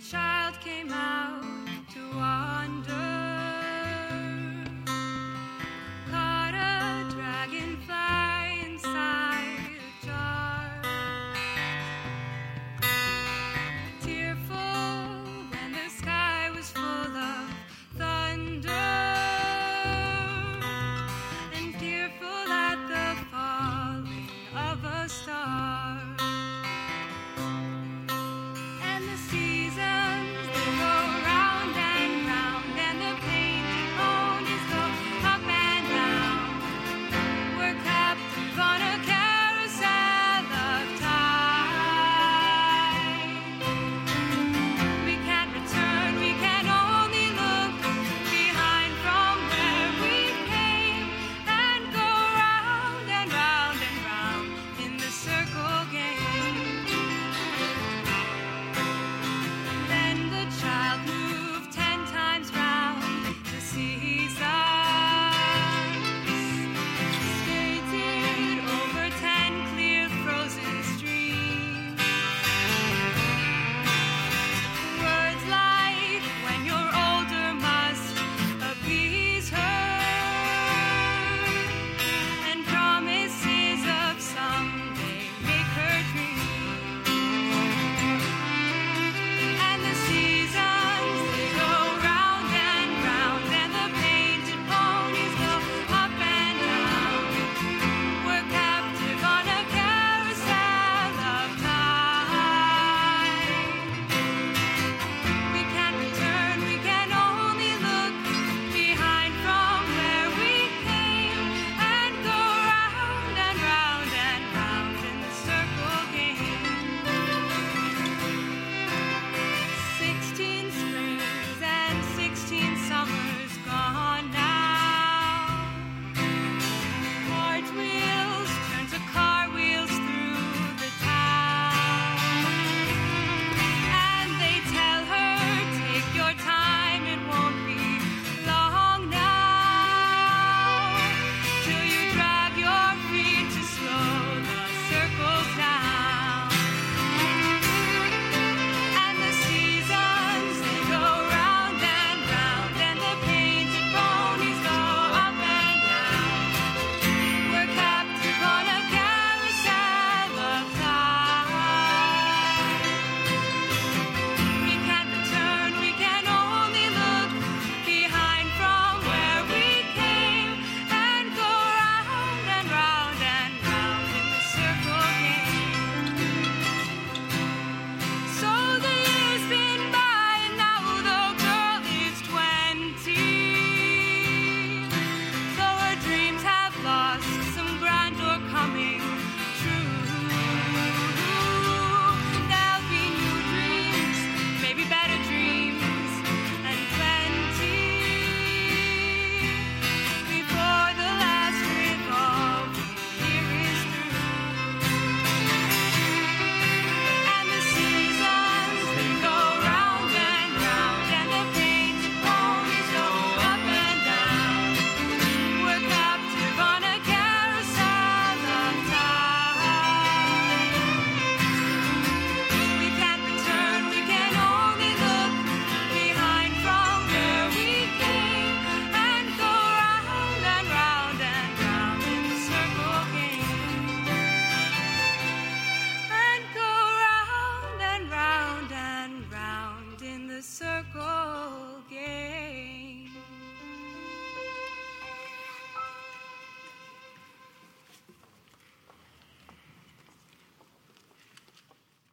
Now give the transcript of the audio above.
child.